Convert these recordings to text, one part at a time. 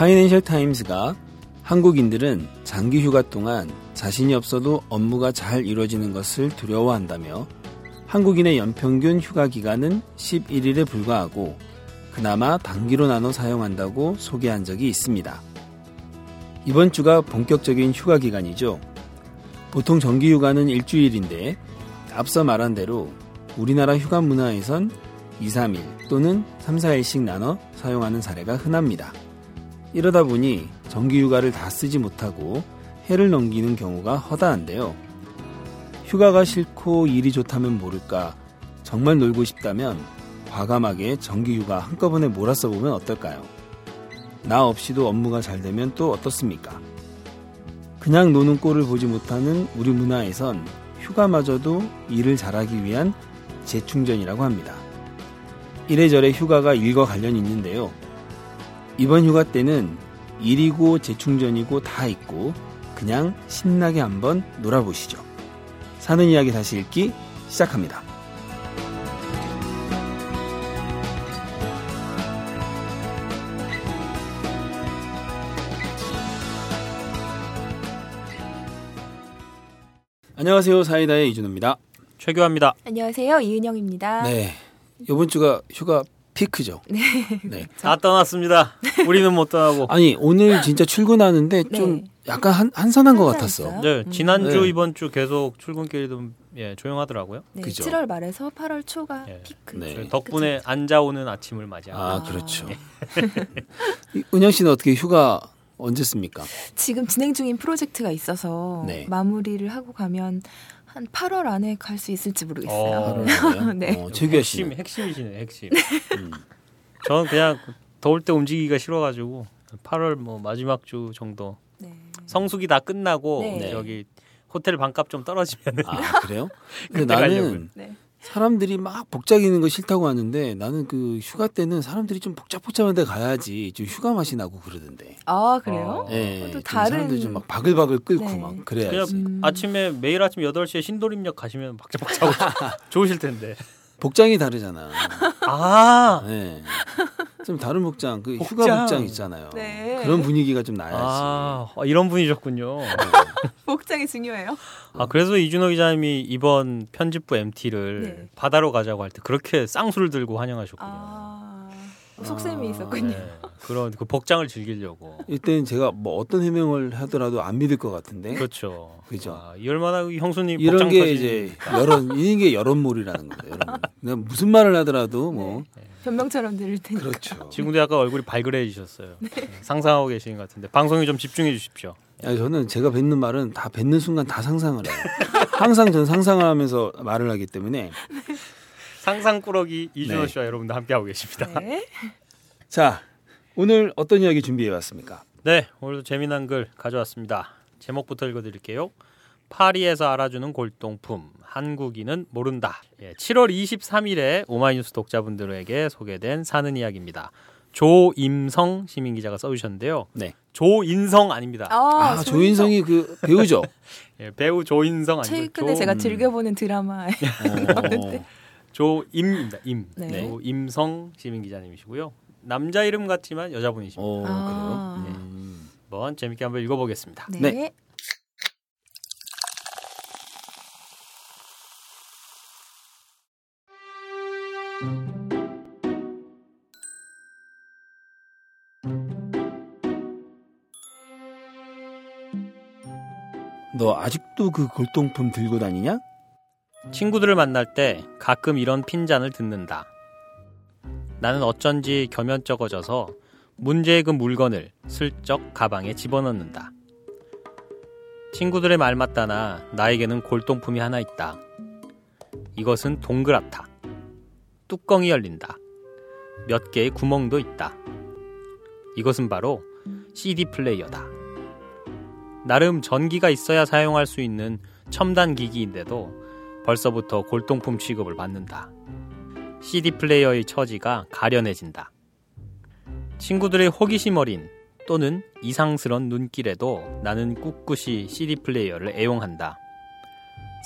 파이낸셜 타임스가 한국인들은 장기 휴가 동안 자신이 없어도 업무가 잘 이루어지는 것을 두려워한다며 한국인의 연평균 휴가 기간은 11일에 불과하고 그나마 단기로 나눠 사용한다고 소개한 적이 있습니다. 이번 주가 본격적인 휴가 기간이죠. 보통 정기 휴가는 일주일인데 앞서 말한 대로 우리나라 휴가 문화에선 2, 3일 또는 3, 4일씩 나눠 사용하는 사례가 흔합니다. 이러다 보니 정기 휴가를 다 쓰지 못하고 해를 넘기는 경우가 허다한데요. 휴가가 싫고 일이 좋다면 모를까 정말 놀고 싶다면 과감하게 정기 휴가 한꺼번에 몰아써 보면 어떨까요? 나 없이도 업무가 잘 되면 또 어떻습니까? 그냥 노는 꼴을 보지 못하는 우리 문화에선 휴가마저도 일을 잘하기 위한 재충전이라고 합니다. 이래저래 휴가가 일과 관련이 있는데요. 이번 휴가 때는 일이고 재충전이고 다 있고 그냥 신나게 한번 놀아보시죠. 사는 이야기 다시 읽기 시작합니다. 안녕하세요. 사이다의 이준호입니다. 최교합니다. 안녕하세요. 이은영입니다. 네. 이번 주가 휴가 피크죠. 네. 네. 다 떠났습니다. 우리는 못 떠나고. 아니, 오늘 진짜 출근하는데 네. 좀 약간 한, 한산한 것 같았어. 네. 지난주, 네. 이번 주 계속 출근길이 좀 예, 조용하더라고요. 네, 그죠? 7월 말에서 8월 초가 예. 피크. 네. 덕분에 그쵸? 앉아오는 아침을 맞이하고. 아, 그렇죠. 예. 은영 씨는 어떻게 휴가 언제 씁니까? 지금 진행 중인 프로젝트가 있어서 네. 마무리를 하고 가면 한 8월 안에 갈 수 있을지 모르겠어요. 어, 네. 어, 핵심 핵심이시네 핵심. 음. 저는 그냥 더울 때 움직이기가 싫어가지고 8월 뭐 마지막 주 정도 네. 성수기 다 끝나고 네. 여기 호텔 반값 좀 떨어지면 아 그래요? 근데 나는 네. 사람들이 막 복잡이는 거 싫다고 하는데 나는 그 휴가 때는 사람들이 좀 복잡복잡한 데 가야지 좀 휴가 맛이 나고 그러던데. 아, 그래요? 어. 네. 또 다른 사람들이 좀막 바글바글 끓고 네. 막 그래야지. 그냥 음. 아침에 매일 아침 8시에 신도림역 가시면 복잡복잡하고 좋으실 텐데. 복장이 다르잖아. 아. 네. 좀 다른 복장, 그 복장. 휴가 복장 있잖아요. 네. 그런 분위기가 좀 나야지. 아, 이런 분이셨군요. 네. 복장이 중요해요. 아, 그래서 이준호 기자님이 이번 편집부 MT를 네. 바다로 가자고 할 때 그렇게 쌍수를 들고 환영하셨군요. 아, 속셈이 아, 있었군요. 네. 그런 그 복장을 즐기려고. 이때는 제가 뭐 어떤 해명을 하더라도 안 믿을 것 같은데. 그렇죠. 그죠. 아, 얼마나 형수님 이런 게 이제 여론 이런 게 여론몰이라는 거예요. 여론. 무슨 말을 하더라도 뭐 네. 변명처럼 들을 테니까. 그렇죠. 지금도 약간 얼굴이 발그레해지셨어요. 네. 네. 상상하고 계신 것 같은데 방송에 좀 집중해 주십시오. 야, 저는 제가 뱉는 말은 다 뱉는 순간 다 상상을 해요. 항상 저는 상상을 하면서 말을 하기 때문에 상상꾸러기 이준호 네. 씨와 여러분들 함께하고 계십니다. 네. 자, 오늘 어떤 이야기 준비해 왔습니까? 네, 오늘도 재미난 글 가져왔습니다. 제목부터 읽어드릴게요. 파리에서 알아주는 골동품 한국인은 모른다. 예, 7월 23일에 오마이뉴스 독자분들에게 소개된 사는 이야기입니다. 조임성 시민 기자가 써주셨는데요. 네. 조인성 아닙니다. 아, 아 조인성 이 그 배우죠. 예, 배우 조인성 아니고 최근에 조... 제가 음. 즐겨보는 드라마에 어. 조임입니다. 임. 네. 조임성 시민 기자님이시고요. 남자 이름 같지만 여자분이십니다. 오, 아. 그래요? 네. 음. 한번 재밌게 한번 읽어보겠습니다. 네. 네. 너 아직도 그 골동품 들고 다니냐? 친구들을 만날 때 가끔 이런 핀잔을 듣는다. 나는 어쩐지 겸연쩍어져서 문제의 그 물건을 슬쩍 가방에 집어넣는다. 친구들의 말 맞다나 나에게는 골동품이 하나 있다. 이것은 동그랗다. 뚜껑이 열린다. 몇 개의 구멍도 있다. 이것은 바로 CD 플레이어다. 나름 전기가 있어야 사용할 수 있는 첨단 기기인데도 벌써부터 골동품 취급을 받는다. CD 플레이어의 처지가 가련해진다. 친구들의 호기심 어린 또는 이상스런 눈길에도 나는 꿋꿋이 CD 플레이어를 애용한다.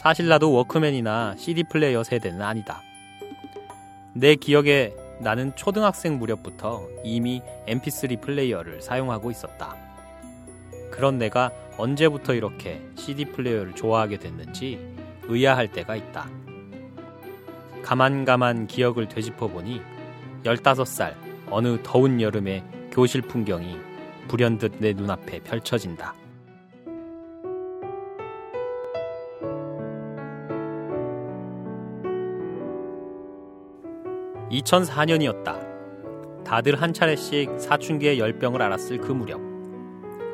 사실 나도 워크맨이나 CD 플레이어 세대는 아니다. 내 기억에 나는 초등학생 무렵부터 이미 mp3 플레이어를 사용하고 있었다. 그런 내가 언제부터 이렇게 CD 플레이어를 좋아하게 됐는지 의아할 때가 있다. 가만가만 기억을 되짚어 보니 15살 어느 더운 여름의 교실 풍경이 불현듯 내 눈앞에 펼쳐진다. 2004년이었다. 다들 한 차례씩 사춘기의 열병을 알았을 그 무렵.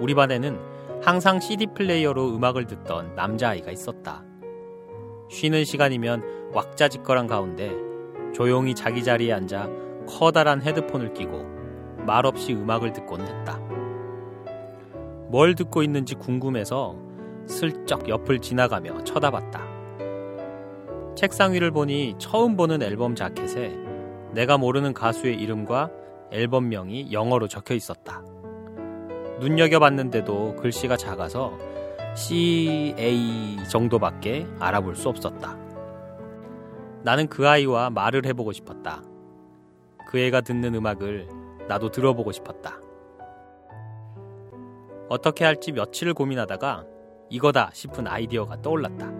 우리 반에는 항상 CD 플레이어로 음악을 듣던 남자아이가 있었다. 쉬는 시간이면 왁자지껄한 가운데 조용히 자기 자리에 앉아 커다란 헤드폰을 끼고 말없이 음악을 듣곤 했다. 뭘 듣고 있는지 궁금해서 슬쩍 옆을 지나가며 쳐다봤다. 책상 위를 보니 처음 보는 앨범 자켓에 내가 모르는 가수의 이름과 앨범명이 영어로 적혀 있었다. 눈여겨봤는데도 글씨가 작아서 CA 정도밖에 알아볼 수 없었다. 나는 그 아이와 말을 해보고 싶었다. 그 애가 듣는 음악을 나도 들어보고 싶었다. 어떻게 할지 며칠을 고민하다가 이거다 싶은 아이디어가 떠올랐다.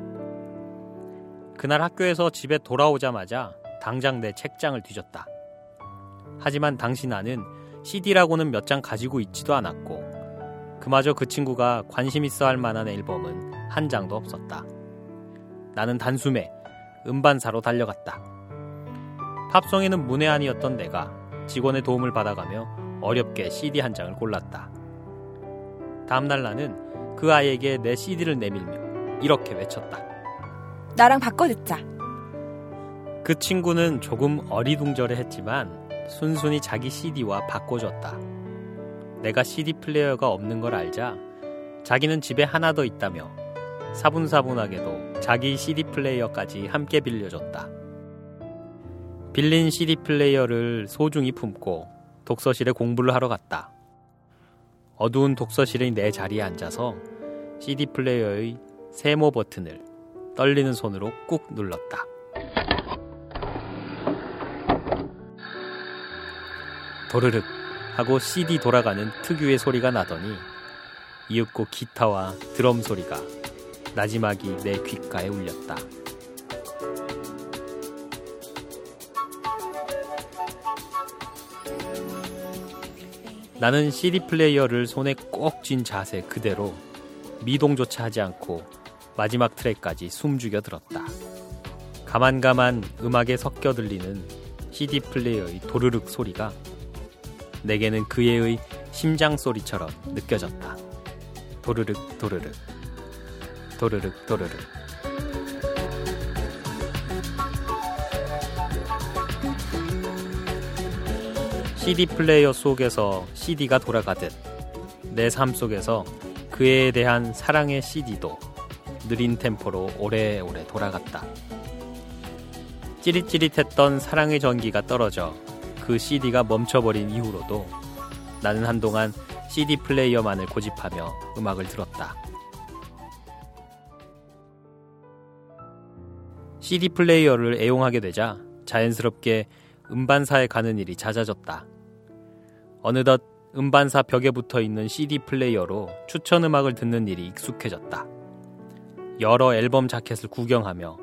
그날 학교에서 집에 돌아오자마자 당장 내 책장을 뒤졌다. 하지만 당시 나는 CD라고는 몇 장 가지고 있지도 않았고, 그마저 그 친구가 관심 있어 할 만한 앨범은 한 장도 없었다. 나는 단숨에 음반사로 달려갔다. 팝송에는 문외한이었던 내가 직원의 도움을 받아가며 어렵게 CD 한 장을 골랐다. 다음날 나는 그 아이에게 내 CD를 내밀며 이렇게 외쳤다. 나랑 바꿔 듣자. 그 친구는 조금 어리둥절해 했지만 순순히 자기 CD와 바꿔줬다. 내가 CD 플레이어가 없는 걸 알자 자기는 집에 하나 더 있다며 사분사분하게도 자기 CD 플레이어까지 함께 빌려줬다. 빌린 CD 플레이어를 소중히 품고 독서실에 공부를 하러 갔다. 어두운 독서실의 내 자리에 앉아서 CD 플레이어의 세모 버튼을 떨리는 손으로 꾹 눌렀다. 도르륵 하고 CD 돌아가는 특유의 소리가 나더니 이윽고 기타와 드럼 소리가 나지막이 내 귓가에 울렸다. 나는 CD 플레이어를 손에 꼭 쥔 자세 그대로 미동조차 하지 않고 마지막 트랙까지 숨죽여 들었다. 가만가만 음악에 섞여 들리는 CD 플레이어의 도르륵 소리가 내게는 그애의 심장 소리처럼 느껴졌다. 도르륵 도르륵 도르륵 도르륵 CD 플레이어 속에서 CD가 돌아가듯 내 삶 속에서 그에 대한 사랑의 CD도 느린 템포로 오래오래 돌아갔다. 찌릿찌릿했던 사랑의 전기가 떨어져 그 CD가 멈춰버린 이후로도 나는 한동안 CD 플레이어만을 고집하며 음악을 들었다. CD 플레이어를 애용하게 되자 자연스럽게 음반사에 가는 일이 잦아졌다. 어느덧 음반사 벽에 붙어 있는 CD 플레이어로 추천 음악을 듣는 일이 익숙해졌다. 여러 앨범 자켓을 구경하며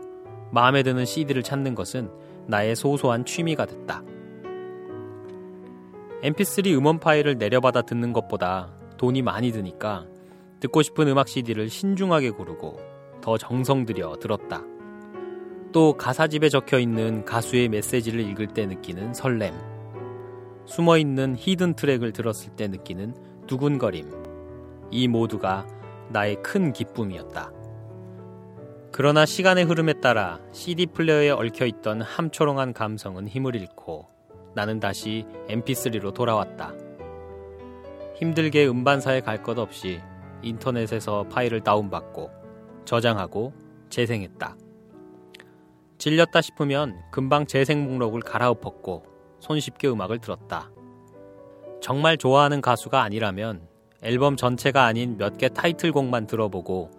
마음에 드는 CD를 찾는 것은 나의 소소한 취미가 됐다. Mp3 음원 파일을 내려받아 듣는 것보다 돈이 많이 드니까 듣고 싶은 음악 CD를 신중하게 고르고 더 정성 들여 들었다. 또 가사집에 적혀 있는 가수의 메시지를 읽을 때 느끼는 설렘. 숨어 있는 히든 트랙을 들었을 때 느끼는 두근거림. 이 모두가 나의 큰 기쁨이었다. 그러나 시간의 흐름에 따라 CD 플레이어에 얽혀 있던 함초롱한 감성은 힘을 잃고 나는 다시 mp3로 돌아왔다. 힘들게 음반사에 갈 것 없이 인터넷에서 파일을 다운받고 저장하고 재생했다. 질렸다 싶으면 금방 재생 목록을 갈아엎었고 손쉽게 음악을 들었다. 정말 좋아하는 가수가 아니라면 앨범 전체가 아닌 몇 개 타이틀곡만 들어보고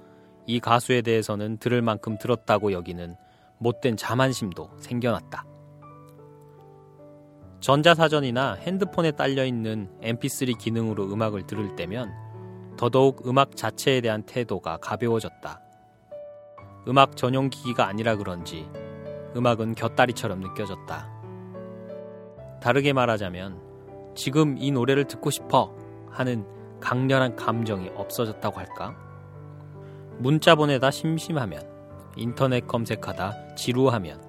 이 가수에 대해서는 들을 만큼 들었다고 여기는 못된 자만심도 생겨났다. 전자사전이나 핸드폰에 딸려 있는 MP3 기능으로 음악을 들을 때면 더더욱 음악 자체에 대한 태도가 가벼워졌다. 음악 전용 기기가 아니라 그런지 음악은 곁다리처럼 느껴졌다. 다르게 말하자면 지금 이 노래를 듣고 싶어 하는 강렬한 감정이 없어졌다고 할까? 문자 보내다 심심하면 인터넷 검색하다 지루하면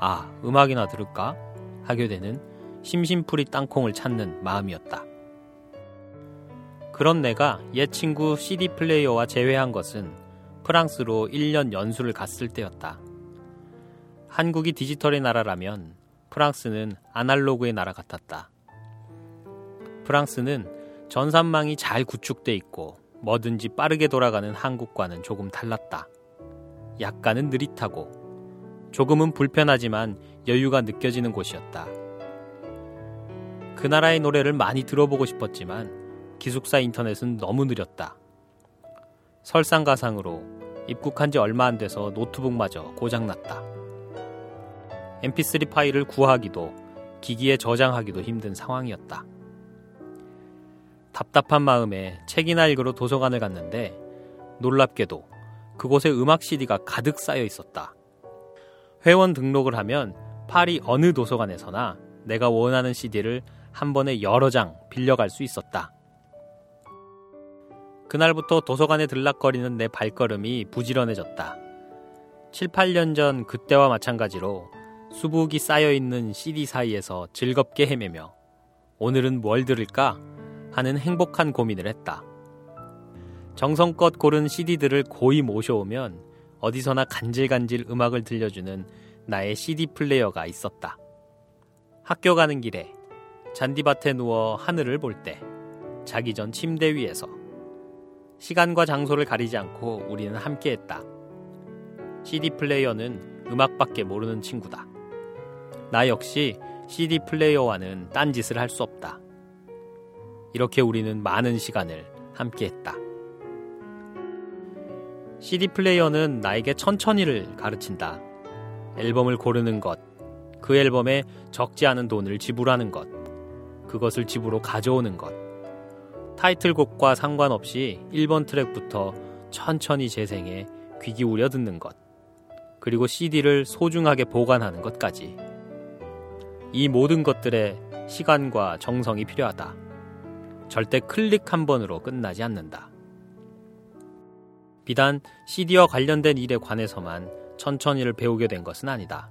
아, 음악이나 들을까? 하게 되는 심심풀이 땅콩을 찾는 마음이었다. 그런 내가 옛 친구 CD 플레이어와 재회한 것은 프랑스로 1년 연수를 갔을 때였다. 한국이 디지털의 나라라면 프랑스는 아날로그의 나라 같았다. 프랑스는 전산망이 잘 구축돼 있고 뭐든지 빠르게 돌아가는 한국과는 조금 달랐다. 약간은 느릿하고 조금은 불편하지만 여유가 느껴지는 곳이었다. 그 나라의 노래를 많이 들어보고 싶었지만 기숙사 인터넷은 너무 느렸다. 설상가상으로 입국한 지 얼마 안 돼서 노트북마저 고장났다. mp3 파일을 구하기도 기기에 저장하기도 힘든 상황이었다. 답답한 마음에 책이나 읽으러 도서관을 갔는데 놀랍게도 그곳에 음악 CD가 가득 쌓여 있었다. 회원 등록을 하면 파리 어느 도서관에서나 내가 원하는 CD를 한 번에 여러 장 빌려갈 수 있었다. 그날부터 도서관에 들락거리는 내 발걸음이 부지런해졌다. 7, 8년 전 그때와 마찬가지로 수북이 쌓여있는 CD 사이에서 즐겁게 헤매며 오늘은 뭘 들을까 하는 행복한 고민을 했다. 정성껏 고른 CD들을 고이 모셔오면 어디서나 간질간질 음악을 들려주는 나의 CD 플레이어가 있었다. 학교 가는 길에 잔디밭에 누워 하늘을 볼 때, 자기 전 침대 위에서 시간과 장소를 가리지 않고 우리는 함께했다. CD 플레이어는 음악밖에 모르는 친구다. 나 역시 CD 플레이어와는 딴짓을 할 수 없다. 이렇게 우리는 많은 시간을 함께했다. CD 플레이어는 나에게 천천히를 가르친다. 앨범을 고르는 것, 그 앨범에 적지 않은 돈을 지불하는 것, 그것을 집으로 가져오는 것. 타이틀곡과 상관없이 1번 트랙부터 천천히 재생해 귀 기울여 듣는 것. 그리고 CD를 소중하게 보관하는 것까지. 이 모든 것들에 시간과 정성이 필요하다. 절대 클릭 한 번으로 끝나지 않는다. 비단 CD와 관련된 일에 관해서만 천천히를 배우게 된 것은 아니다.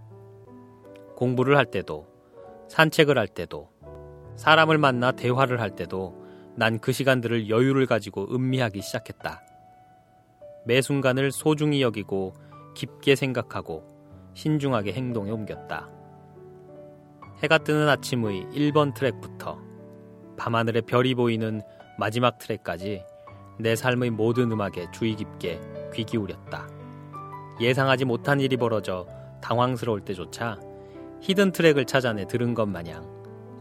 공부를 할 때도, 산책을 할 때도, 사람을 만나 대화를 할 때도 난 그 시간들을 여유를 가지고 음미하기 시작했다. 매 순간을 소중히 여기고 깊게 생각하고 신중하게 행동에 옮겼다. 해가 뜨는 아침의 1번 트랙부터 밤하늘에 별이 보이는 마지막 트랙까지 내 삶의 모든 음악에 주의 깊게 귀 기울였다. 예상하지 못한 일이 벌어져 당황스러울 때조차 히든 트랙을 찾아내 들은 것 마냥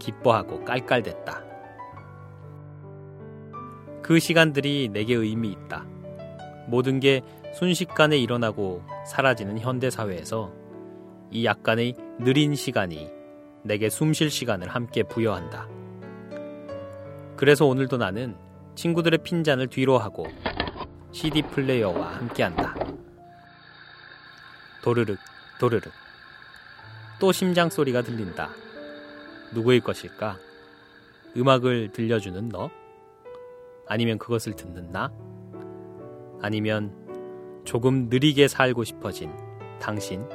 기뻐하고 깔깔댔다. 그 시간들이 내게 의미 있다. 모든 게 순식간에 일어나고 사라지는 현대사회에서 이 약간의 느린 시간이 내게 숨 쉴 시간을 함께 부여한다. 그래서 오늘도 나는 친구들의 핀잔을 뒤로 하고 CD 플레이어와 함께한다. 도르륵, 도르륵. 또 심장 소리가 들린다. 누구일 것일까? 음악을 들려주는 너? 아니면 그것을 듣는 나? 아니면 조금 느리게 살고 싶어진 당신?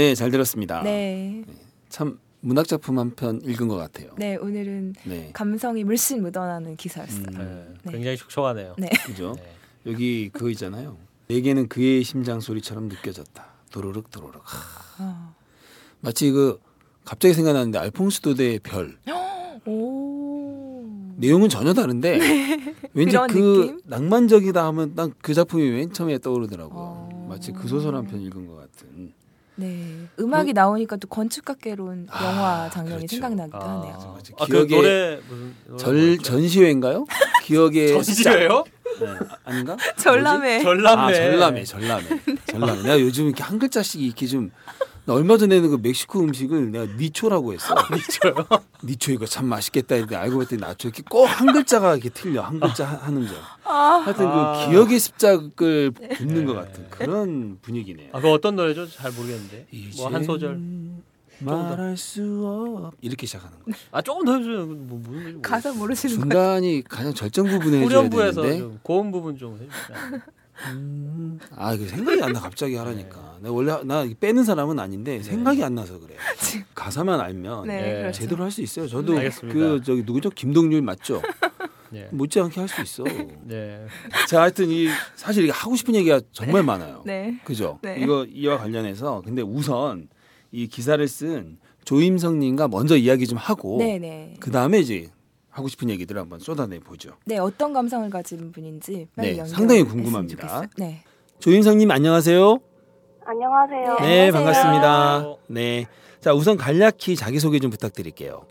네, 잘 들었습니다. 네. 네. 참 문학 작품 한 편 읽은 것 같아요. 네, 오늘은 네. 감성이 물씬 묻어나는 기사였어요. 음, 네. 굉장히 촉촉하네요. 네. 그죠? 네. 여기 그거 있잖아요. 내게는 그의 심장 소리처럼 느껴졌다. 도로륵 도로륵. 어. 마치 그 갑자기 생각나는데 알퐁스 도데의 별. 오. 내용은 전혀 다른데 네. 왠지 그 느낌? 낭만적이다 하면 난 그 작품이 맨 처음에 떠오르더라고요. 어. 마치 그 소설 한 편 읽은 것 같은. 네. 음악이 그, 나오니까 또 건축학개론 아, 영화 장면이 그렇죠. 생각나기도 아, 하네요. 아, 그 노래 무슨 절 전시회인가요? 기억에 전시회요? 네. 아닌가? 전람회. 전람회. 아, 전람회. 전람회. 전람회. 내가 요즘 이렇게 한 글자씩 이렇게 좀 얼마 전에는 그 멕시코 음식을 내가 니초라고 했어. 니초요? 니초 이거 참 맛있겠다 했는데 알고 봤더니 나초 이렇게 꼭 한 글자가 이렇게 틀려. 한 글자 하는 점. 아. 하여튼 그 아. 그 기억의 습작을 붙는 네. 것 같은 그런 분위기네요. 아, 그 어떤 노래죠? 잘 모르겠는데. 뭐 한 소절. 말할 수 없. 이렇게 시작하는 거. 아 조금 더 해주세요. 뭐 무슨 가사 모르시는 거. 중간이 가장 절정 부분에 해줘야 되는데. 고음 부분 좀 해주세요. 음, 아, 그 생각이 안 나 갑자기 하라니까. 네. 내가 원래 나 빼는 사람은 아닌데 네. 생각이 안 나서 그래. 가사만 알면 네, 그렇죠. 제대로 할 수 있어요. 저도 음, 그 저기 누구죠? 김동률 맞죠? 네. 못지않게 할 수 있어. 네. 자, 하여튼 이 사실 이게 하고 싶은 얘기가 정말 많아요. 네. 그죠? 네. 이거 이와 관련해서 근데 우선 이 기사를 쓴 조임성님과 먼저 이야기 좀 하고 네, 네. 그 다음에 이제 하고 싶은 얘기들을 한번 쏟아내 보죠. 네, 어떤 감상을 가진 분인지 네, 상당히 궁금합니다. 네. 조인성님 안녕하세요. 안녕하세요. 네, 안녕하세요. 반갑습니다. 네, 자 우선 간략히 자기 소개 좀 부탁드릴게요.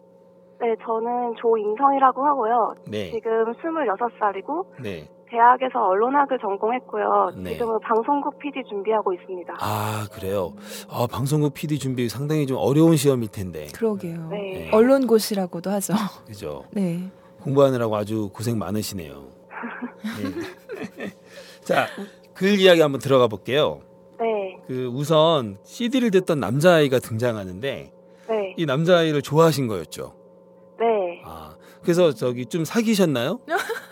네, 저는 조인성이라고 하고요. 네. 지금 26살이고 네. 대학에서 언론학을 전공했고요. 네. 지금은 방송국 PD 준비하고 있습니다. 아 그래요. 아 방송국 PD 준비 상당히 좀 어려운 시험일 텐데. 그러게요. 네. 네. 언론고시라고도 하죠. 그죠. 네. 공부하느라고 아주 고생 많으시네요. 네. 자, 글 이야기 한번 들어가 볼게요. 네. 그 우선 CD를 듣던 남자아이가 등장하는데 네. 이 남자아이를 좋아하신 거였죠. 네. 아, 그래서 저기 좀 사귀셨나요?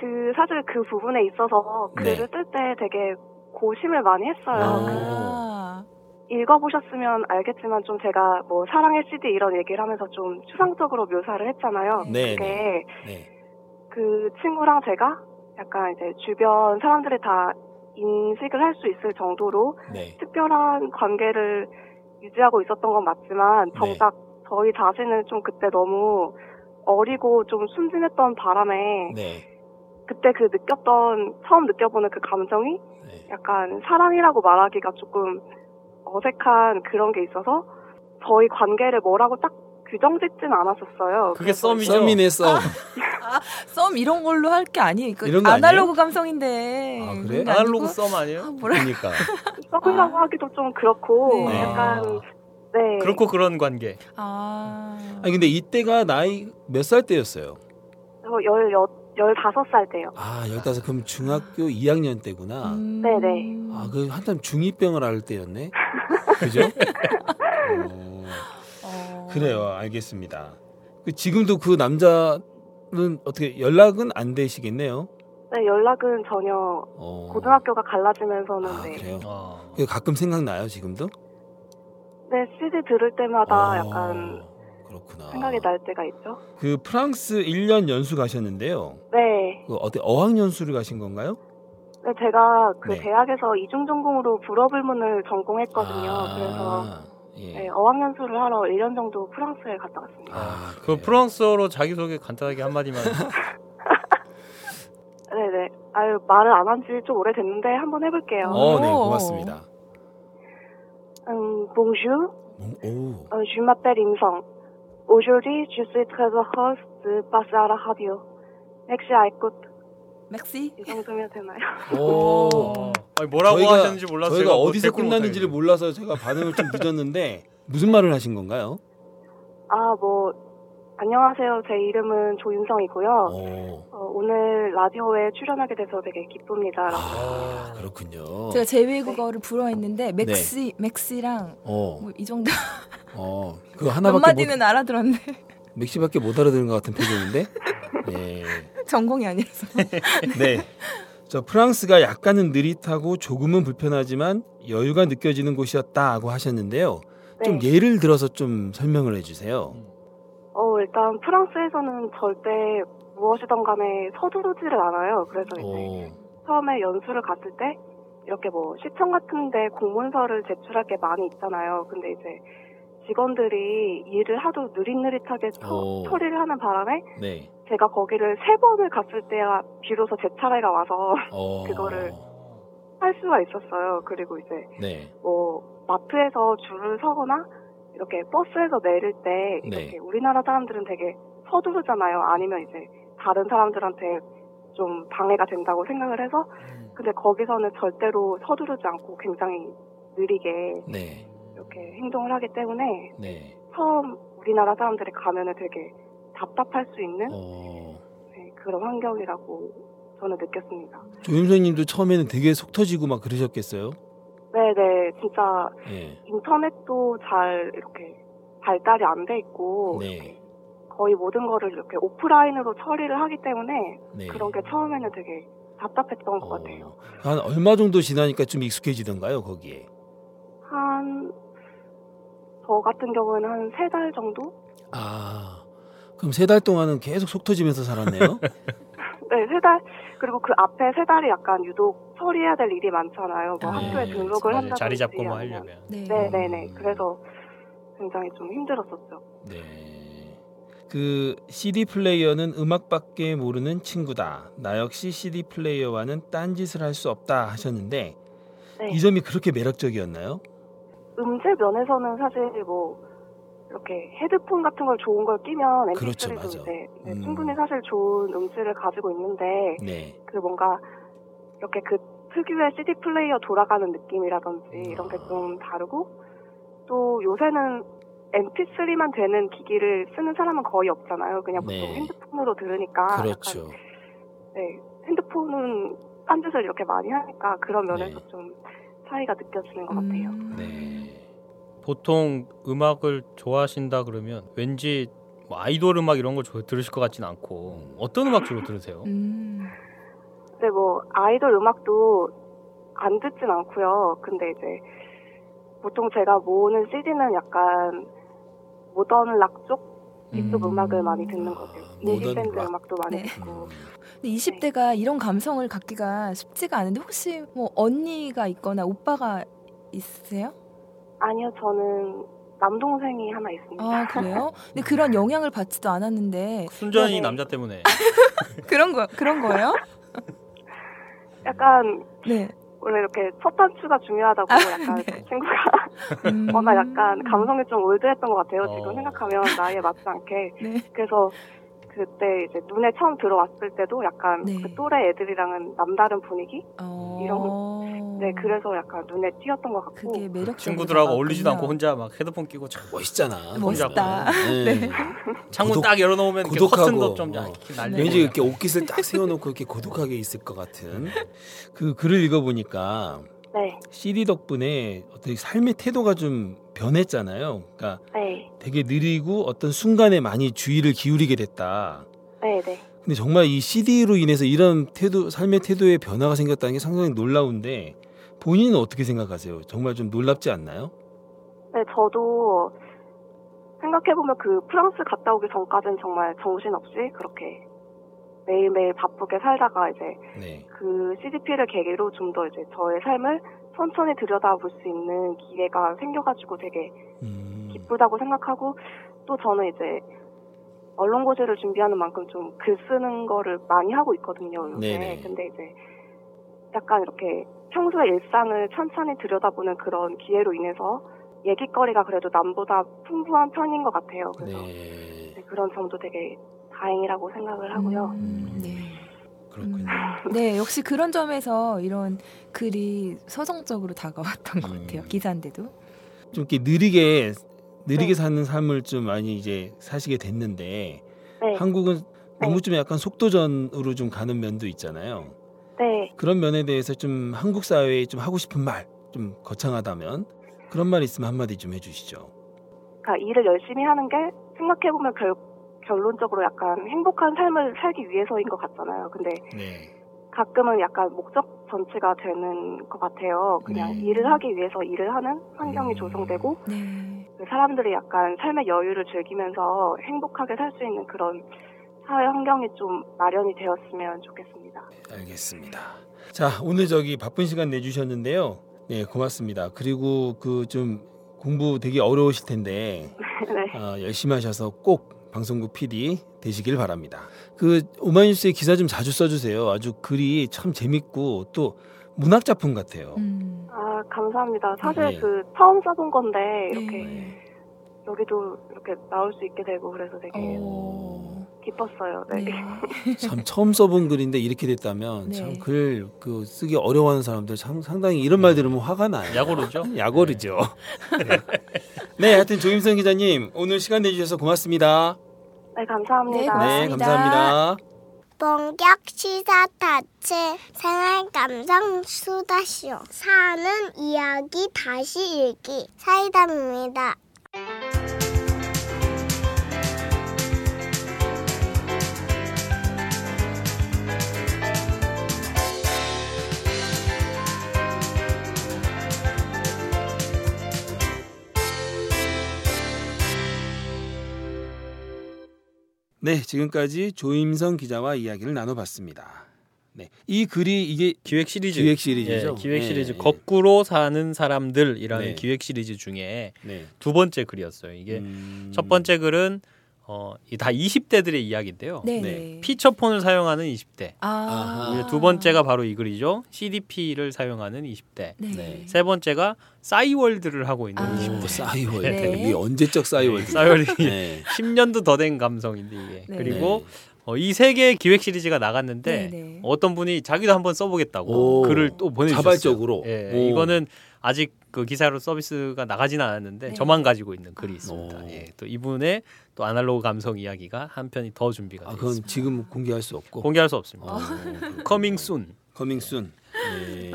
그 사실 그 부분에 있어서 글을 네. 쓸때 되게 고심을 많이 했어요. 아. 읽어보셨으면 알겠지만 좀 제가 뭐 사랑의 CD 이런 얘기를 하면서 좀 추상적으로 묘사를 했잖아요. 네. 그게 네. 그 친구랑 제가 약간 이제 주변 사람들이 다 인식을 할 수 있을 정도로 네. 특별한 관계를 유지하고 있었던 건 맞지만 네. 정작 저희 자신은 좀 그때 너무 어리고 좀 순진했던 바람에 네. 그때 그 느꼈던 처음 느껴보는 그 감정이 네. 약간 사랑이라고 말하기가 조금 어색한 그런 게 있어서 저희 관계를 뭐라고 딱 규정 짓진 않았었어요. 그게 썸이죠. 썸이네 썸. 아, 아, 썸 이런 걸로 할 게 아니에요. 그 이런 아날로그 아니에요? 감성인데. 아, 그래? 아날로그 썸 아니에요? 아, 그러니까. 썸이라고 아. 하기도 좀 그렇고 네. 약간 네. 그렇고 그런 관계. 아. 아니 근데 이때가 나이 몇 살 때였어요? 열 15살 때요. 아, 15 그럼 중학교 2학년 때구나. 음... 네네. 아, 그 한참 중2병을 앓을 때였네. 그죠? 어... 어... 그래요. 알겠습니다. 그 지금도 그 남자는 어떻게 연락은 안 되시겠네요? 네, 연락은 전혀 어... 고등학교가 갈라지면서는 아, 네. 그래요? 아... 가끔 생각나요, 지금도? 네, CD 들을 때마다 어... 약간 그렇구나. 생각이 날 때가 있죠. 그 프랑스 1년 연수 가셨는데요. 네. 그 어때 어학 연수를 가신 건가요? 네, 제가 그 네. 대학에서 이중 전공으로 불어불문을 전공했거든요. 아, 그래서 예. 네, 어학 연수를 하러 1년 정도 프랑스에 갔다 왔습니다. 아, 그 프랑스어로 자기 소개 간단하게 한 마디만. 네네. 아유, 말을 안 한 지 좀 오래됐는데 한번 해볼게요. 어, 네, 고맙습니다. 음, bonjour. 오. 어, je m'appelle 윤성. Aujourd'hui, je suis très heureuse de passer à la radio. Merci à écoute. merci? 이 정도면 되나요? 오. 아니, 뭐라고 저희가, 하셨는지 몰라서 저희가 뭐 어디서 끝났는지를 몰라서 제가 반응을 좀 늦었는데 무슨 말을 하신 건가요? 아, 뭐 안녕하세요. 제 이름은 조윤성이고요. 어, 오늘 라디오에 출연하게 돼서 되게 기쁩니다. 아, 그렇군요. 제가 제2외국어를 네. 불어했는데 merci, 네. merci랑 어. 뭐 이 정도. 어, 그 하나밖에 몇 마디는 못, 알아들었네. merci밖에 못 알아들은 것 같은 표정인데. 네. 전공이 아니라서. 네. 저 프랑스가 약간은 느릿하고 조금은 불편하지만 여유가 느껴지는 곳이었다고 하셨는데요. 네. 좀 예를 들어서 좀 설명을 해주세요. 어, 일단 프랑스에서는 절대 무엇이든 간에 서두르지를 않아요. 그래서 이제 오. 처음에 연수를 갔을 때 이렇게 뭐 시청 같은데 공문서를 제출할 게 많이 있잖아요. 근데 이제 직원들이 일을 하도 느릿느릿하게 처, 처리를 하는 바람에 네. 제가 거기를 세 번을 갔을 때야 비로소 제 차례가 와서 어... 그거를 할 수가 있었어요. 그리고 이제 네. 뭐 마트에서 줄을 서거나 이렇게 버스에서 내릴 때 네. 이렇게 네. 우리나라 사람들은 되게 서두르잖아요. 아니면 이제 다른 사람들한테 좀 방해가 된다고 생각을 해서 음. 근데 거기서는 절대로 서두르지 않고 굉장히 느리게 네. 이렇게 행동을 하기 때문에 네. 처음 우리나라 사람들이 가면은 되게 답답할 수 있는 어... 네, 그런 환경이라고 저는 느꼈습니다. 조임선님도 처음에는 되게 속 터지고 막 그러셨겠어요? 네네, 진짜 네. 인터넷도 잘 이렇게 발달이 안 돼 있고 네. 거의 모든 거를 이렇게 오프라인으로 처리를 하기 때문에 네. 그런 게 처음에는 되게 답답했던 어... 것 같아요. 한 얼마 정도 지나니까 좀 익숙해지던가요, 거기에? 한, 저 같은 경우에는 한 세 달 정도? 아, 그럼 세 달 동안은 계속 속 터지면서 살았네요? 네, 세 달. 그리고 그 앞에 세 달이 약간 유독 처리해야 될 일이 많잖아요. 뭐 네, 학교에 등록을 한다든지 자리 잡고 뭐 하려면. 네, 네, 네. 네. 그래서 굉장히 좀 힘들었었죠. 네. 그 CD 플레이어는 음악밖에 모르는 친구다. 나 역시 CD 플레이어와는 딴짓을 할 수 없다 하셨는데 네. 이 점이 그렇게 매력적이었나요? 음질 면에서는 사실 뭐 이렇게 헤드폰 같은 걸 좋은 걸 끼면 MP3도 그렇죠, 이제 네, 음. 충분히 사실 좋은 음질을 가지고 있는데 네. 그 뭔가 이렇게 그 특유의 CD 플레이어 돌아가는 느낌이라든지 이런 게 좀 다르고 또 요새는 MP3만 되는 기기를 쓰는 사람은 거의 없잖아요. 그냥 보통 네. 핸드폰으로 들으니까. 그렇죠. 약간, 네, 핸드폰은 딴 짓을 이렇게 많이 하니까 그런 면에서 네. 좀 차이가 느껴지는 것 같아요. 음... 네. 보통 음악을 좋아하신다 그러면 왠지 뭐 아이돌 음악 이런 걸 들으실 것 같진 않고 어떤 음악 주로 들으세요? 음... 네, 뭐 아이돌 음악도 안 듣진 않고요. 근데 이제 보통 제가 모으는 CD는 약간 모던 락 쪽 이쪽 음. 악을 많이 듣는 것 같아요. 인디 밴드 음악도 많이 네. 듣고. 근데 20대가 네. 이런 감성을 갖기가 쉽지가 않은데 혹시 뭐 언니가 있거나 오빠가 있으세요? 아니요, 저는 남동생이 하나 있습니다. 아 그래요? 근데 그런 영향을 받지도 않았는데 순전히 네. 남자 때문에 그런 거 그런 거예요? 약간 네. 원래 이렇게 첫 단추가 중요하다고 아, 약간 네. 친구가 음. 워낙 약간 감성이 좀 올드했던 것 같아요. 어. 지금 생각하면 나이에 맞지 않게. 네. 그래서 그때 이제 눈에 처음 들어왔을 때도 약간 네. 그 또래 애들이랑은 남다른 분위기 어... 이런 네 그래서 약간 눈에 띄었던 것 같고 그게 매력 친구들하고 어울리지도 않고 혼자 막 헤드폰 끼고 참 멋있잖아 멋있다 네. 네. 창문 고독, 딱 열어놓으면 고독하고 좀 어. 왠지 이렇게 옷깃을 딱 세워놓고 이렇게 고독하게 있을 것 같은 그 글을 읽어보니까 네. CD 덕분에 어떤 삶의 태도가 좀 변했잖아요. 그러니까 네. 되게 느리고 어떤 순간에 많이 주의를 기울이게 됐다. 네, 네. 근데 정말 이 CD로 인해서 이런 태도, 삶의 태도에 변화가 생겼다는 게 상당히 놀라운데 본인은 어떻게 생각하세요? 정말 좀 놀랍지 않나요? 네, 저도 생각해보면 그 프랑스 갔다 오기 전까지는 정말 정신없이 그렇게 매일매일 바쁘게 살다가 이제 네. 그 CDP를 계기로 좀 더 이제 저의 삶을 천천히 들여다볼 수 있는 기회가 생겨가지고 되게 음. 기쁘다고 생각하고 또 저는 이제 언론고시를 준비하는 만큼 좀 글 쓰는 거를 많이 하고 있거든요. 요새. 네네. 근데 이제 약간 이렇게 평소의 일상을 천천히 들여다보는 그런 기회로 인해서 얘기거리가 그래도 남보다 풍부한 편인 것 같아요. 그래서 네. 네, 그런 점도 되게 다행이라고 생각을 하고요. 음, 네. 그렇군요. 음, 네, 역시 그런 점에서 이런 글이 서정적으로 다가왔던 것 같아요. 음. 기사인데도. 좀 이렇게 느리게 느리게 네. 사는 삶을 좀 많이 이제 사시게 됐는데 네. 한국은 네. 너무 좀 약간 속도전으로 좀 가는 면도 있잖아요. 네. 그런 면에 대해서 좀 한국 사회에 좀 하고 싶은 말, 좀 거창하다면 그런 말 있으면 한마디 좀 해주시죠. 그러니까 일을 열심히 하는 게 생각해 보면 결 결론적으로 약간 행복한 삶을 살기 위해서인 것 같잖아요. 근데 네. 가끔은 약간 목적 전체가 되는 것 같아요. 그냥 네. 일을 하기 위해서 일을 하는 환경이 음. 조성되고 네. 그 사람들이 약간 삶의 여유를 즐기면서 행복하게 살 수 있는 그런 사회 환경이 좀 마련이 되었으면 좋겠습니다. 알겠습니다. 자 오늘 저기 바쁜 시간 내주셨는데요. 네 고맙습니다. 그리고 그 좀 공부 되게 어려우실 텐데 네. 어, 열심히 하셔서 꼭 방송국 PD 되시길 바랍니다. 그 오마이뉴스의 기사 좀 자주 써주세요. 아주 글이 참 재밌고 또 문학 작품 같아요. 음. 아 감사합니다. 사실 네. 그 처음 써본 건데 이렇게 네. 여기도 이렇게 나올 수 있게 되고 그래서 되게 오. 기뻤어요. 네. 네. 참 처음 써본 글인데 이렇게 됐다면 네. 참글 그 쓰기 어려워하는 사람들 참, 상당히 이런 말 들으면 화가 나요. 약오르죠? 약오르죠. 네. 네, 하여튼 조임선 기자님 오늘 시간 내주셔서 고맙습니다. 네, 감사합니다. 네, 고맙습니다. 네, 감사합니다. 본격 시사 타치 생활 감성 수다쇼 사는 이야기 다시 읽기 사이다입니다. 네, 지금까지 조임성 기자와 이야기를 나눠봤습니다. 네, 이 글이 이게 기획 시리즈, 기획 시리즈죠. 예, 기획 시리즈 네, 거꾸로 사는 사람들이라는 네. 기획 시리즈 중에 네. 두 번째 글이었어요. 이게 음... 첫 번째 글은 어, 다 20대들의 이야기인데요. 네. 네. 피처폰을 사용하는 20대. 아. 두 번째가 바로 이 글이죠. CDP를 사용하는 20대. 네. 세 번째가 싸이월드를 하고 있는 아. 20대. 싸이월드. 네. 이게 언제적 싸이월드? 싸이월드. 네. 10년도 더 된 감성인데 이게. 네. 그리고 어, 이 세 개의 기획 시리즈가 나갔는데 네네. 어떤 분이 자기도 한번 써보겠다고 오. 글을 또 보내주셨어요. 자발적으로. 예, 이거는 아직 그 기사로 서비스가 나가지는 않았는데 네. 저만 가지고 있는 글이 있습니다. 예, 또 이분의 또 아날로그 감성 이야기가 한 편이 더 준비가 되어 아, 그건 있습니다. 지금 공개할 수 없고 공개할 수 없습니다. 어, coming soon. coming soon. 네.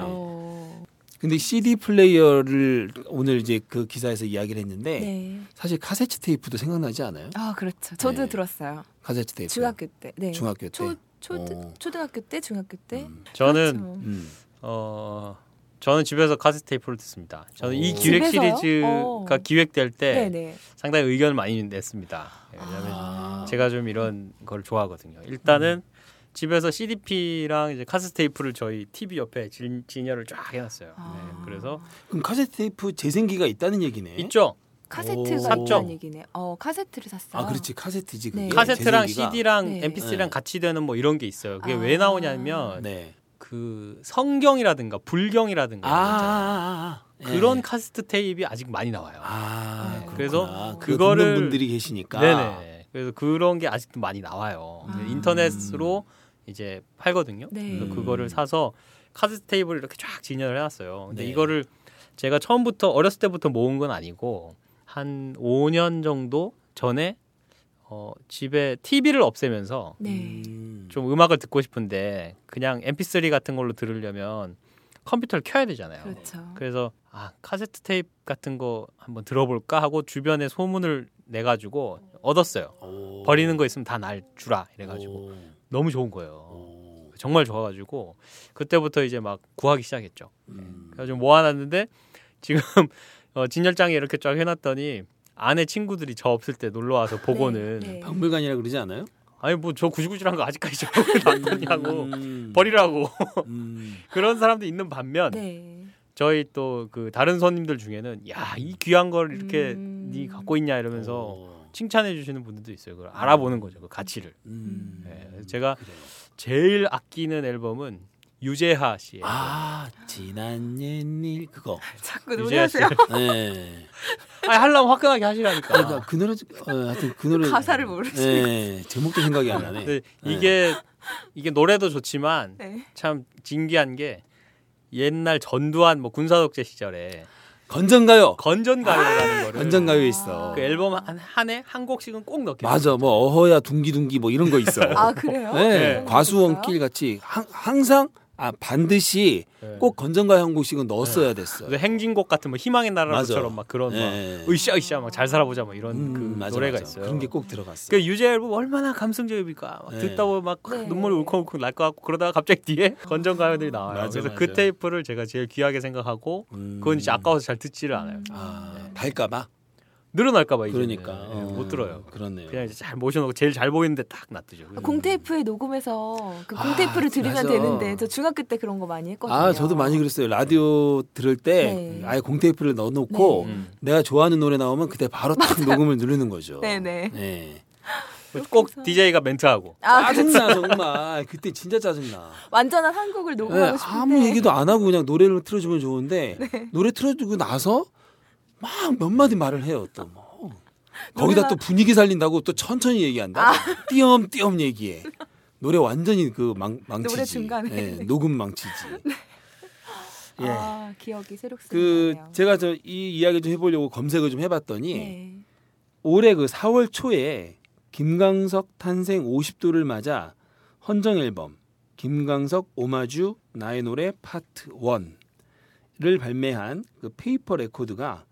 근데 CD 플레이어를 오늘 이제 그 기사에서 이야기를 했는데 네. 사실 카세트 테이프도 생각나지 않아요? 아 그렇죠. 저도 네. 들었어요. 카세트 테이프. 중학교 때. 네. 중학교 때. 초, 초 어. 초등학교 때, 중학교 때. 음. 저는 그렇죠. 음. 어 저는 집에서 카세트 테이프를 듣습니다. 저는 오. 이 기획 집에서요? 시리즈가 오. 기획될 때 네네. 상당히 의견을 많이 냈습니다. 왜냐하면 아. 제가 좀 이런 걸 좋아하거든요. 일단은 음. 집에서 CDP랑 이제 카세트 테이프를 저희 TV 옆에 진, 진열을 쫙 해놨어요. 아. 네, 그래서 그럼 카세트 테이프 재생기가 있다는 얘기네. 있죠. 카세트가 있다는 얘기네. 어, 카세트를 샀어요. 아, 그렇지. 카세트지. 네. 카세트랑 재생기가. CD랑 네. MP3랑 네. 같이 되는 뭐 이런 게 있어요. 그게 아. 왜 나오냐면 네. 그 성경이라든가 불경이라든가 아, 아, 아, 그런 네. 카세트 테이프가 아직 많이 나와요. 아, 네. 그래서 그거를 분들이 계시니까. 네네. 그래서 그런 게 아직도 많이 나와요. 아. 인터넷으로 이제 팔거든요. 네. 그래서 그거를 사서 카세트 테이프를 이렇게 쫙 진열을 해놨어요. 근데 네. 이거를 제가 처음부터 어렸을 때부터 모은 건 아니고 한 5년 정도 전에 어, 집에 TV를 없애면서 네. 좀 음악을 듣고 싶은데 그냥 MP3 같은 걸로 들으려면 컴퓨터를 켜야 되잖아요. 그렇죠. 그래서 아 카세트 테이프 같은 거 한번 들어볼까 하고 주변에 소문을 내 가지고 얻었어요. 오. 버리는 거 있으면 다 날 주라 이래가지고 오. 너무 좋은 거예요. 오. 정말 좋아가지고 그때부터 이제 막 구하기 시작했죠. 음. 그래서 좀 모아놨는데 지금 어, 진열장에 이렇게 쫙 해놨더니 아내 친구들이 저 없을 때 놀러 와서 보고는 네, 네. 박물관이라 그러지 않아요? 아니 뭐 저 구질구질한 거 아직까지 놨냐고 음. 버리라고 음. 그런 사람도 있는 반면 네. 저희 또 그 다른 손님들 중에는 야 이 귀한 걸 이렇게 음. 네 갖고 있냐 이러면서 오. 칭찬해 주시는 분들도 있어요. 그걸 알아보는 거죠 그 가치를. 음. 네, 제가 그래요. 제일 아끼는 앨범은 유재하 씨의 아 지난 옛일 그거 자꾸 노래하세요. 네. 아니 하려면 화끈하게 하시라니까. 아, 그 노래 어, 하여튼 그 노래 가사를 모르시. 네, 제목도 생각이 안 나네. 네, 이게 이게 노래도 좋지만 네. 참 진기한 게 옛날 전두환 뭐 군사독재 시절에 건전가요. 건전가요라는 아~ 거를 건전가요 있어. 그 앨범 한 한 해 한 곡씩은 꼭 넣게. 맞아, 뭐 어허야 둥기둥기 뭐 이런 거 있어. 아 그래요? 네, 네. 과수원길 같이 항, 항상 아 반드시 네. 꼭 건전가 한 곡씩은 넣었어야 네. 됐어. 행진곡 같은 뭐 희망의 나라처럼 막 그런 네. 막 으쌰 으쌰 막 잘 살아보자 막 이런 음, 그 맞아, 노래가 맞아. 있어요. 그런 게 꼭 들어갔어. 그 유재 앨범 얼마나 감성적입니까? 막 네. 듣다 보면 막 네. 눈물이 울컥울컥 날 것 같고 그러다가 갑자기 뒤에 건전 가요들이 나와요. 맞아, 그래서 그 테이프를 제가 제일 귀하게 생각하고 음. 그건 이제 아까워서 잘 듣지를 않아요. 아, 달까봐. 늘어날까봐 이제 그러니까 네, 어, 못 들어요. 그렇네요. 그냥 이제 잘 모셔놓고 제일 잘 보이는데 딱 놔두죠. 아, 공테이프에 녹음해서 그 공테이프를 아, 들으면 맞아. 되는데 저 중학교 때 그런 거 많이 했거든요. 아 저도 많이 그랬어요. 라디오 들을 때 네. 아예 공테이프를 넣어놓고 네. 내가 좋아하는 노래 나오면 그때 바로 딱 녹음을 누르는 거죠. 네네. 네. 꼭 DJ가 멘트하고. 아, 짜증나 정말. 그때 진짜 짜증나. 완전한 한국을 녹음하고 네, 싶은데 아무 얘기도 안 하고 그냥 노래를 틀어주면 좋은데 네. 노래 틀어주고 나서 막 몇 마디 말을 해요 또 뭐. 거기다 또 분위기 살린다고 또 천천히 얘기한다. 아. 띄엄띄엄 얘기해. 노래 완전히 그 망, 망치지. 노래 중간에 네, 녹음 망치지. 네. 예. 아, 기억이 새록새록. 그 제가 저 이 이야기 좀 해보려고 검색을 좀 해봤더니 네. 올해 그 4월 초에 김광석 탄생 50돌을 맞아 헌정 앨범 김광석 오마주 나의 노래 파트 1를 발매한 그 페이퍼 레코드가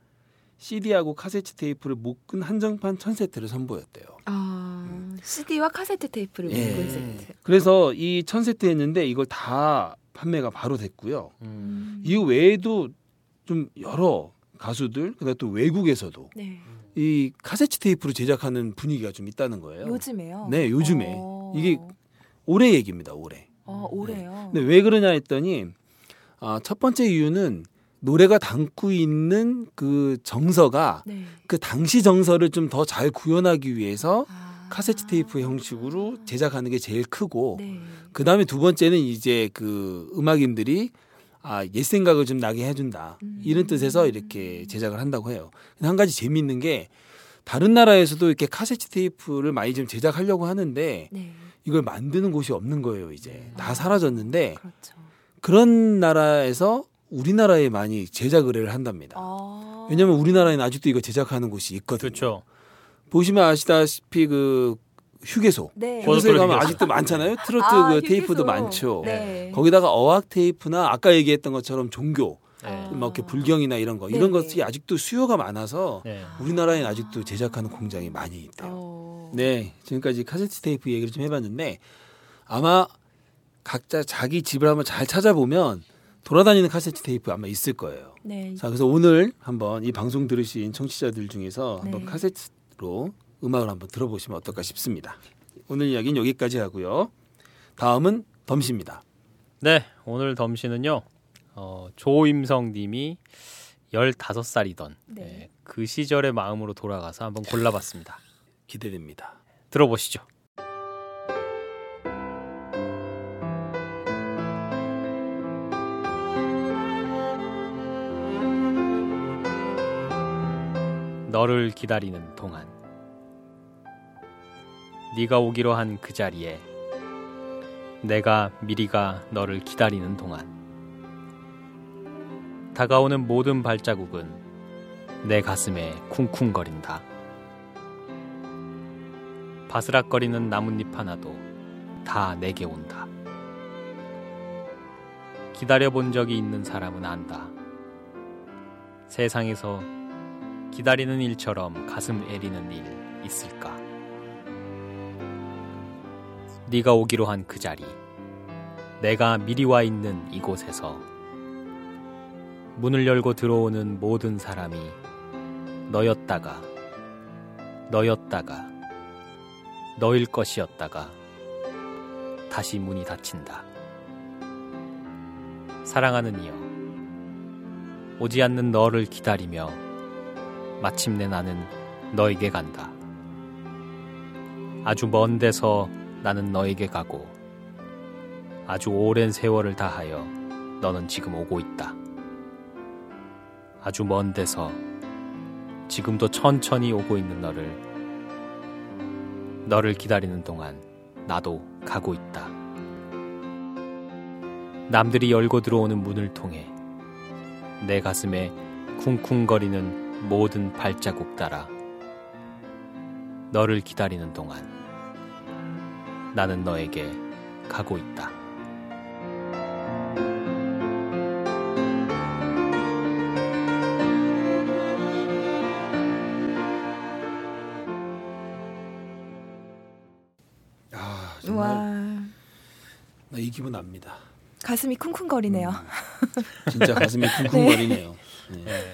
CD하고 카세트 테이프를 묶은 한정판 천 세트를 선보였대요. 아, 음. CD와 카세트 테이프를 예. 묶은 세트. 그래서 이 천 세트 했는데 이걸 다 판매가 바로 됐고요. 음. 이 외에도 좀 여러 가수들 그다음 또 외국에서도 네. 이 카세트 테이프로 제작하는 분위기가 좀 있다는 거예요. 요즘에요? 네, 요즘에 오. 어. 이게 올해 얘기입니다. 올해. 어, 올해요. 네. 근데 왜 그러냐 했더니 아, 첫 번째 이유는 노래가 담고 있는 그 정서가 네. 그 당시 정서를 좀 더 잘 구현하기 위해서 아. 카세트 테이프 형식으로 제작하는 게 제일 크고 네. 그 다음에 두 번째는 이제 그 음악인들이 아, 옛 생각을 좀 나게 해준다. 음. 이런 뜻에서 이렇게 제작을 한다고 해요. 한 가지 재미있는 게 다른 나라에서도 이렇게 카세트 테이프를 많이 좀 제작하려고 하는데 네. 이걸 만드는 곳이 없는 거예요, 이제. 다 아, 사라졌는데 그렇죠. 그런 나라에서 우리나라에 많이 제작 의뢰를 한답니다. 아. 왜냐하면 우리나라에는 아직도 이거 제작하는 곳이 있거든요. 그렇죠. 보시면 아시다시피 그 휴게소. 네. 휴게소에 가면 아직도 많잖아요. 트로트 아, 그 테이프도 많죠. 네. 거기다가 어학 테이프나 아까 얘기했던 것처럼 종교, 네. 막 이렇게 불경이나 이런 거 이런 네. 것이 아직도 수요가 많아서 네. 우리나라에는 아직도 제작하는 공장이 많이 있대요. 어. 네, 지금까지 카세트 테이프 얘기를 좀 해봤는데 아마 각자 자기 집을 한번 잘 찾아보면 돌아다니는 카세트 테이프 아마 있을 거예요. 네. 자, 그래서 오늘 한번 이 방송 들으신 청취자들 중에서 한번 네. 카세트로 음악을 한번 들어보시면 어떨까 싶습니다. 오늘 이야기는 여기까지 하고요. 다음은 덤시입니다. 네, 오늘 덤시는요. 어, 조임성 님이 15살이던 네. 네, 그 시절의 마음으로 돌아가서 한번 골라봤습니다. 기대됩니다. 들어보시죠. 너를 기다리는 동안 네가 오기로 한 그 자리에 내가 미리가 너를 기다리는 동안 다가오는 모든 발자국은 내 가슴에 쿵쿵거린다. 바스락거리는 나뭇잎 하나도 다 내게 온다. 기다려본 적이 있는 사람은 안다. 세상에서 기다리는 일처럼 가슴 애리는 일 있을까? 네가 오기로 한 그 자리, 내가 미리 와 있는 이곳에서 문을 열고 들어오는 모든 사람이 너였다가, 너였다가, 너일 것이었다가 다시 문이 닫힌다. 사랑하는 이여, 오지 않는 너를 기다리며 마침내 나는 너에게 간다. 아주 먼 데서 나는 너에게 가고 아주 오랜 세월을 다하여 너는 지금 오고 있다. 아주 먼 데서 지금도 천천히 오고 있는 너를 너를 기다리는 동안 나도 가고 있다. 남들이 열고 들어오는 문을 통해 내 가슴에 쿵쿵거리는 모든 발자국 따라 너를 기다리는 동안 나는 너에게 가고 있다. 아, 정말 나이 기분 압니다. 가슴이 쿵쿵거리네요. 음, 진짜 가슴이 쿵쿵거리네요. 네. 네.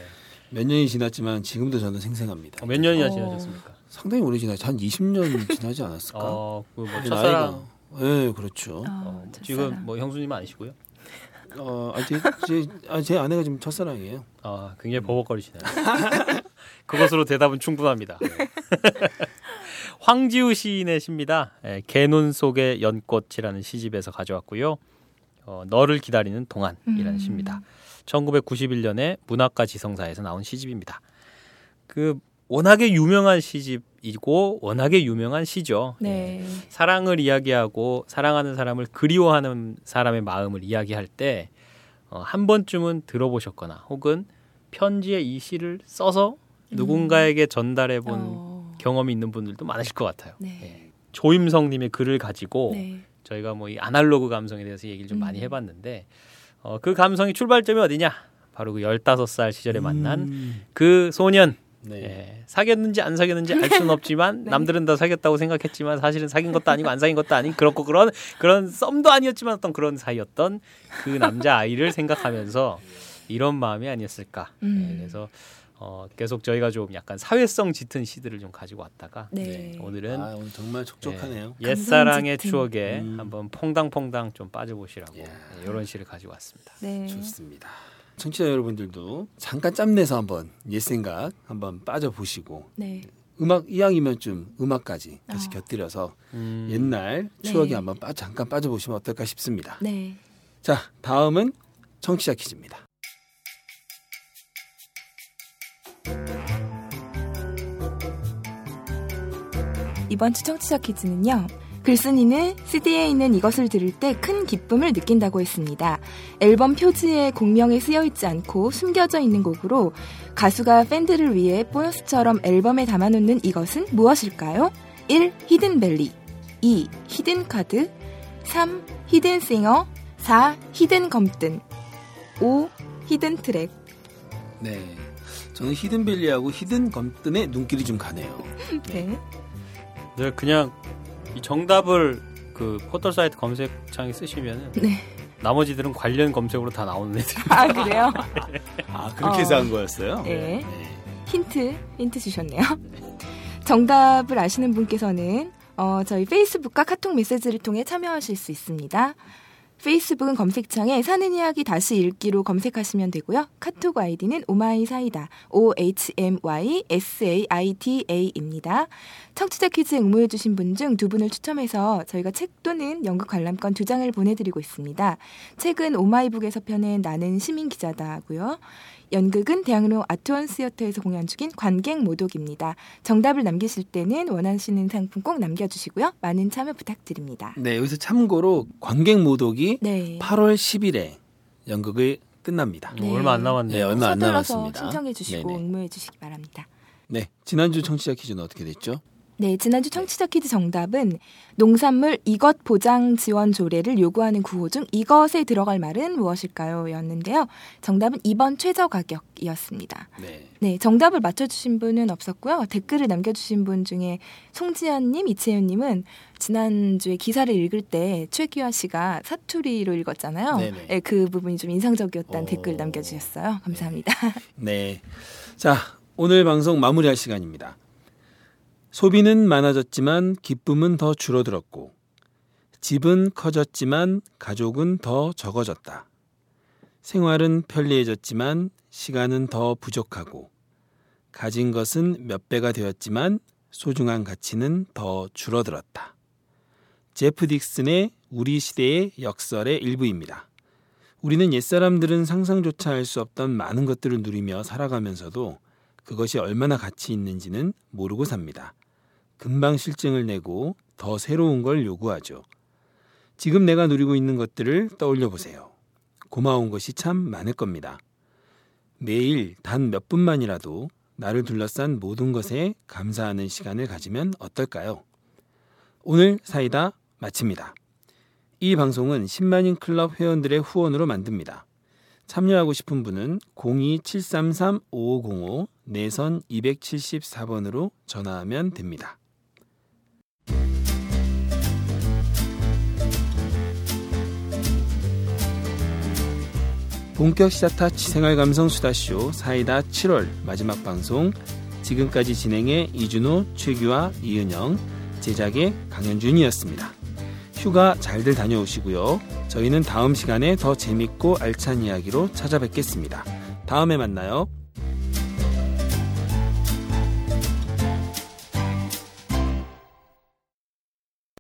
몇 년이 지났지만 지금도 저는 생생합니다. 어, 몇 년이나 지나셨습니까? 상당히 오래 지나죠. 한 20년 지나지 않았을까? 어, 그뭐 첫사랑. 네, 그렇죠. 어, 어, 지금 뭐 형수님 아니시고요? 어, 아, 제, 제, 아, 제 아내가 지금 첫사랑이에요. 아, 굉장히 버벅거리시네요. 그것으로 대답은 충분합니다. 네. 황지우 시인의 시입니다. 예, 개눈 속의 연꽃이라는 시집에서 가져왔고요. 어, 너를 기다리는 동안이라는 음. 시입니다. 1991년에 문학과 지성사에서 나온 시집입니다. 그 워낙에 유명한 시집이고 워낙에 유명한 시죠. 네. 예. 사랑을 이야기하고 사랑하는 사람을 그리워하는 사람의 마음을 이야기할 때한 어, 번쯤은 들어보셨거나 혹은 편지에 이 시를 써서 누군가에게 전달해 본 어. 경험이 있는 분들도 많으실 것 같아요. 네. 예. 조임성님의 글을 가지고 네. 저희가 뭐 이 아날로그 감성에 대해서 얘기를 좀 음. 많이 해봤는데 어, 그 감성이 출발점이 어디냐? 바로 그 열다섯 살 시절에 만난 음. 그 소년. 네. 예, 사귀었는지 안 사귀었는지 알 수는 없지만 네. 남들은 다 사귀었다고 생각했지만 사실은 사귄 것도 아니고 안 사귄 것도 아닌 그렇고 그런 그런 썸도 아니었지만 어떤 그런 사이였던 그 남자 아이를 생각하면서 이런 마음이 아니었을까. 음. 예, 그래서 어, 계속 저희가 좀 약간 사회성 짙은 시들을 좀 가지고 왔다가 네. 네, 오늘은 아, 오늘 정말 촉촉하네요. 네, 옛사랑의 추억에 음. 한번 퐁당퐁당 좀 빠져보시라고 네, 이런 시를 가지고 왔습니다. 네. 좋습니다. 청취자 여러분들도 잠깐 짬내서 한번 옛 생각 한번 빠져보시고 네. 음악 이왕이면 좀 음악까지 같이 어. 곁들여서 음. 옛날 추억에 네. 한번 빠, 잠깐 빠져보시면 어떨까 싶습니다. 네. 자 다음은 청취자 퀴즈입니다. 이번 주 청취자 퀴즈는요. 글쓴이는 CD에 있는 이것을 들을 때 큰 기쁨을 느낀다고 했습니다. 앨범 표지에 곡명이 쓰여 있지 않고 숨겨져 있는 곡으로 가수가 팬들을 위해 보너스처럼 앨범에 담아놓는 이것은 무엇일까요? 1. 히든벨리 2. 히든카드 3. 히든싱어 4. 희든 검든 5. hidden track 네. 저는 hidden valley하고 희든 검든의 눈길이 좀 가네요. 네. 네, 그냥 이 정답을 그 포털 사이트 검색창에 쓰시면은 네. 나머지들은 관련 검색으로 다 나오는 애들. 아 그래요? 아 그렇게 해서 어. 한 거였어요? 네. 네. 힌트 힌트 주셨네요. 정답을 아시는 분께서는 어, 저희 페이스북과 카톡 메시지를 통해 참여하실 수 있습니다. 페이스북은 검색창에 사는 이야기 다시 읽기로 검색하시면 되고요. 카톡 아이디는 오마이사이다. O-H-M-Y-S-A-I-D-A입니다. 청취자 퀴즈 응모해주신 분 중 두 분을 추첨해서 저희가 책 또는 연극 관람권 두 장을 보내드리고 있습니다. 책은 오마이북에서 펴낸 나는 시민 기자다고요. 연극은 대학로 아트원 시어터에서 공연 중인 관객 모독입니다. 정답을 남기실 때는 원하시는 상품 꼭 남겨주시고요. 많은 참여 부탁드립니다. 네, 여기서 참고로 관객 모독이 네. 8월 10일에 연극을 끝납니다. 네. 얼마 안 남았네요. 네, 얼마 안 남았습니다. 신청해 주시고 응모해 주시기 바랍니다. 네, 지난주 청취자 퀴즈는 어떻게 됐죠? 네, 지난주 청취자 퀴즈 정답은 농산물 이것 보장 지원 조례를 요구하는 구호 중 이것에 들어갈 말은 무엇일까요? 였는데요. 정답은 2번 최저 가격이었습니다. 네. 네, 정답을 맞춰주신 분은 없었고요. 댓글을 남겨주신 분 중에 송지현님, 이채윤님은 지난주에 기사를 읽을 때 최규하 씨가 사투리로 읽었잖아요. 네, 그 부분이 좀 인상적이었다는 오. 댓글 남겨주셨어요. 감사합니다. 네. 자, 오늘 방송 마무리할 시간입니다. 소비는 많아졌지만 기쁨은 더 줄어들었고, 집은 커졌지만 가족은 더 적어졌다. 생활은 편리해졌지만 시간은 더 부족하고, 가진 것은 몇 배가 되었지만 소중한 가치는 더 줄어들었다. 제프 딕슨의 우리 시대의 역설의 일부입니다. 우리는 옛사람들은 상상조차 할 수 없던 많은 것들을 누리며 살아가면서도 그것이 얼마나 가치 있는지는 모르고 삽니다. 금방 실증을 내고 더 새로운 걸 요구하죠. 지금 내가 누리고 있는 것들을 떠올려 보세요. 고마운 것이 참 많을 겁니다. 매일 단 몇 분만이라도 나를 둘러싼 모든 것에 감사하는 시간을 가지면 어떨까요? 오늘 사이다 마칩니다. 이 방송은 10만인 클럽 회원들의 후원으로 만듭니다. 참여하고 싶은 분은 02-733-5505 내선 274번으로 전화하면 됩니다. 본격 시사타치 생활 감성 수다쇼 사이다 7월 마지막 방송 지금까지 진행해 이준호, 최규화, 이은영, 제작의 강현준이었습니다. 휴가 잘들 다녀오시고요. 저희는 다음 시간에 더 재밌고 알찬 이야기로 찾아뵙겠습니다. 다음에 만나요.